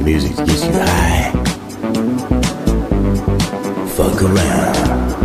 the music gets you high. Fuck around.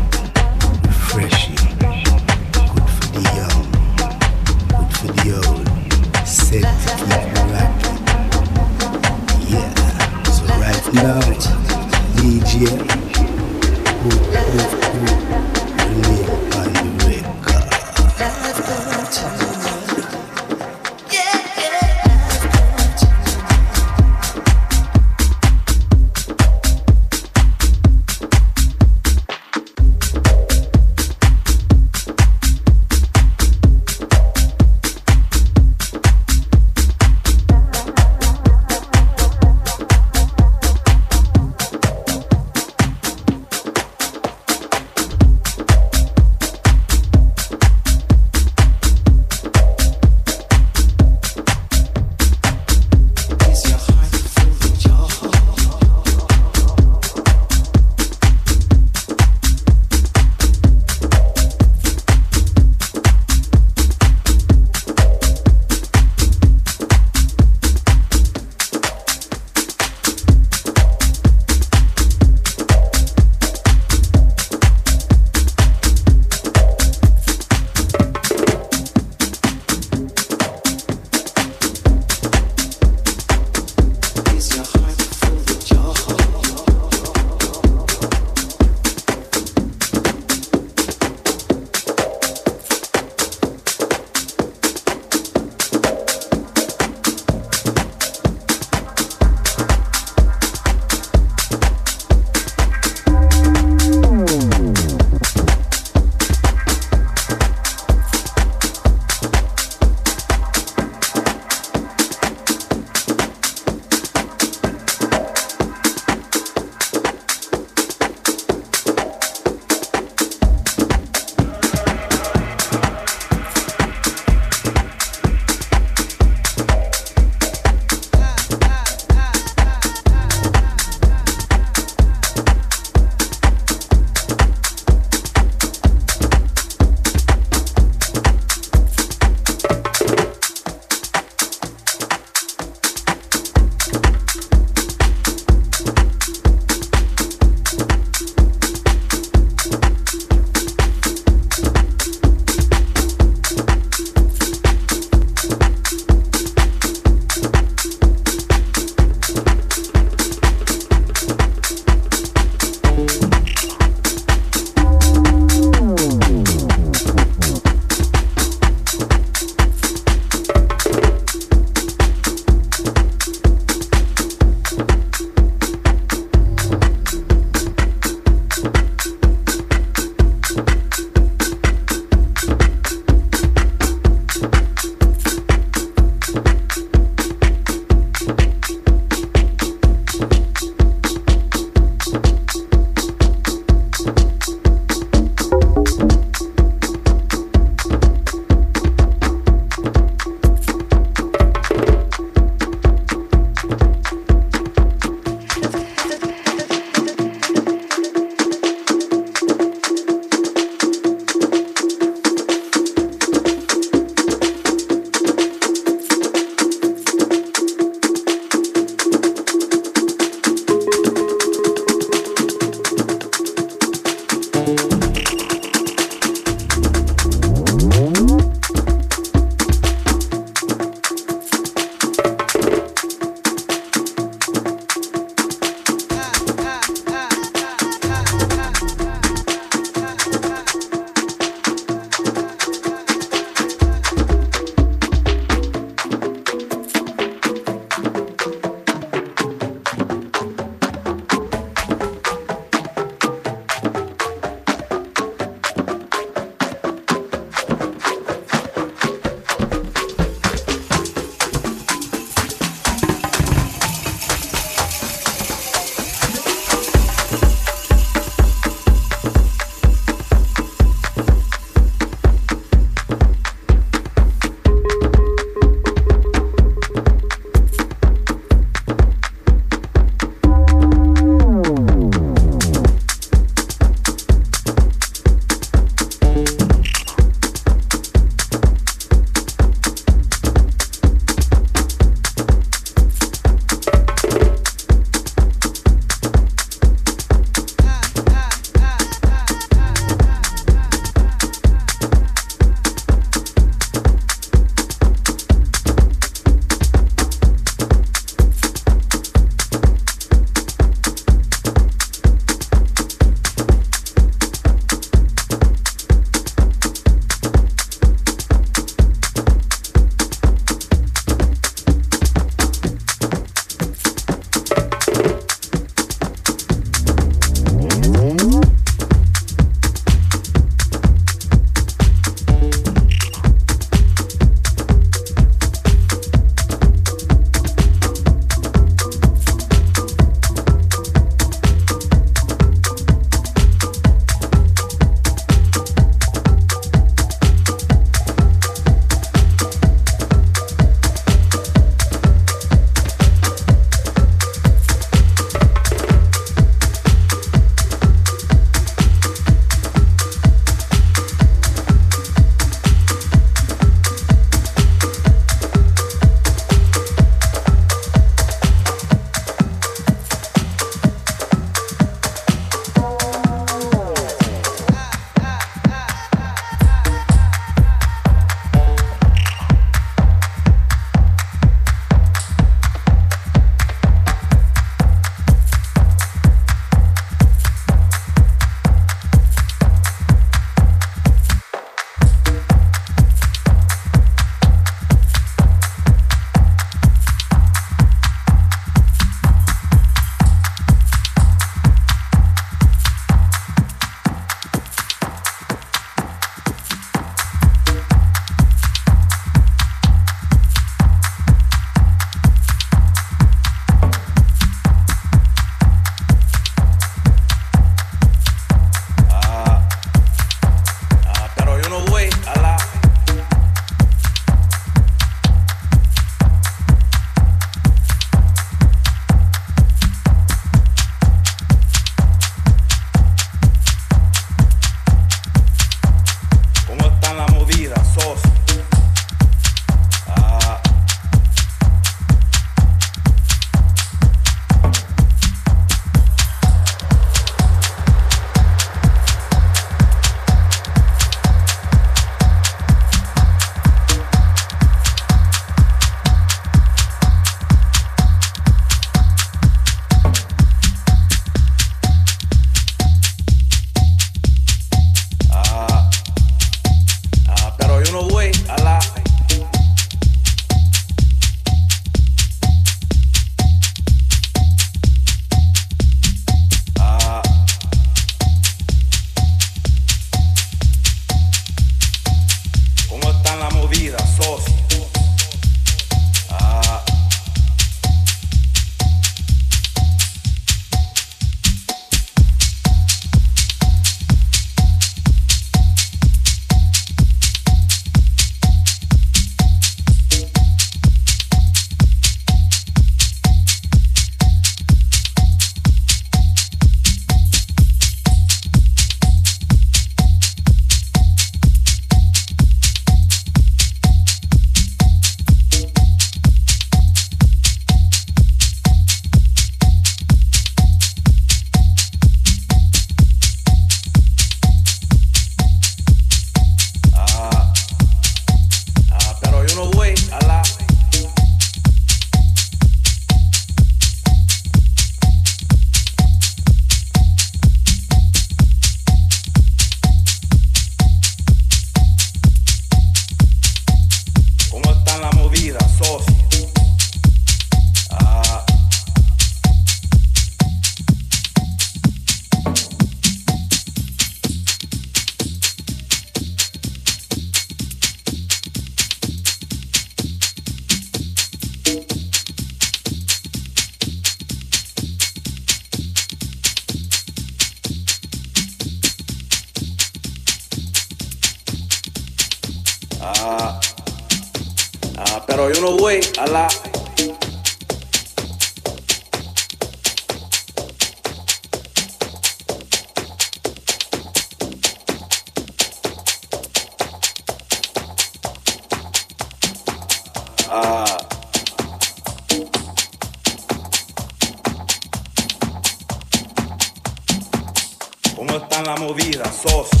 movidas, sos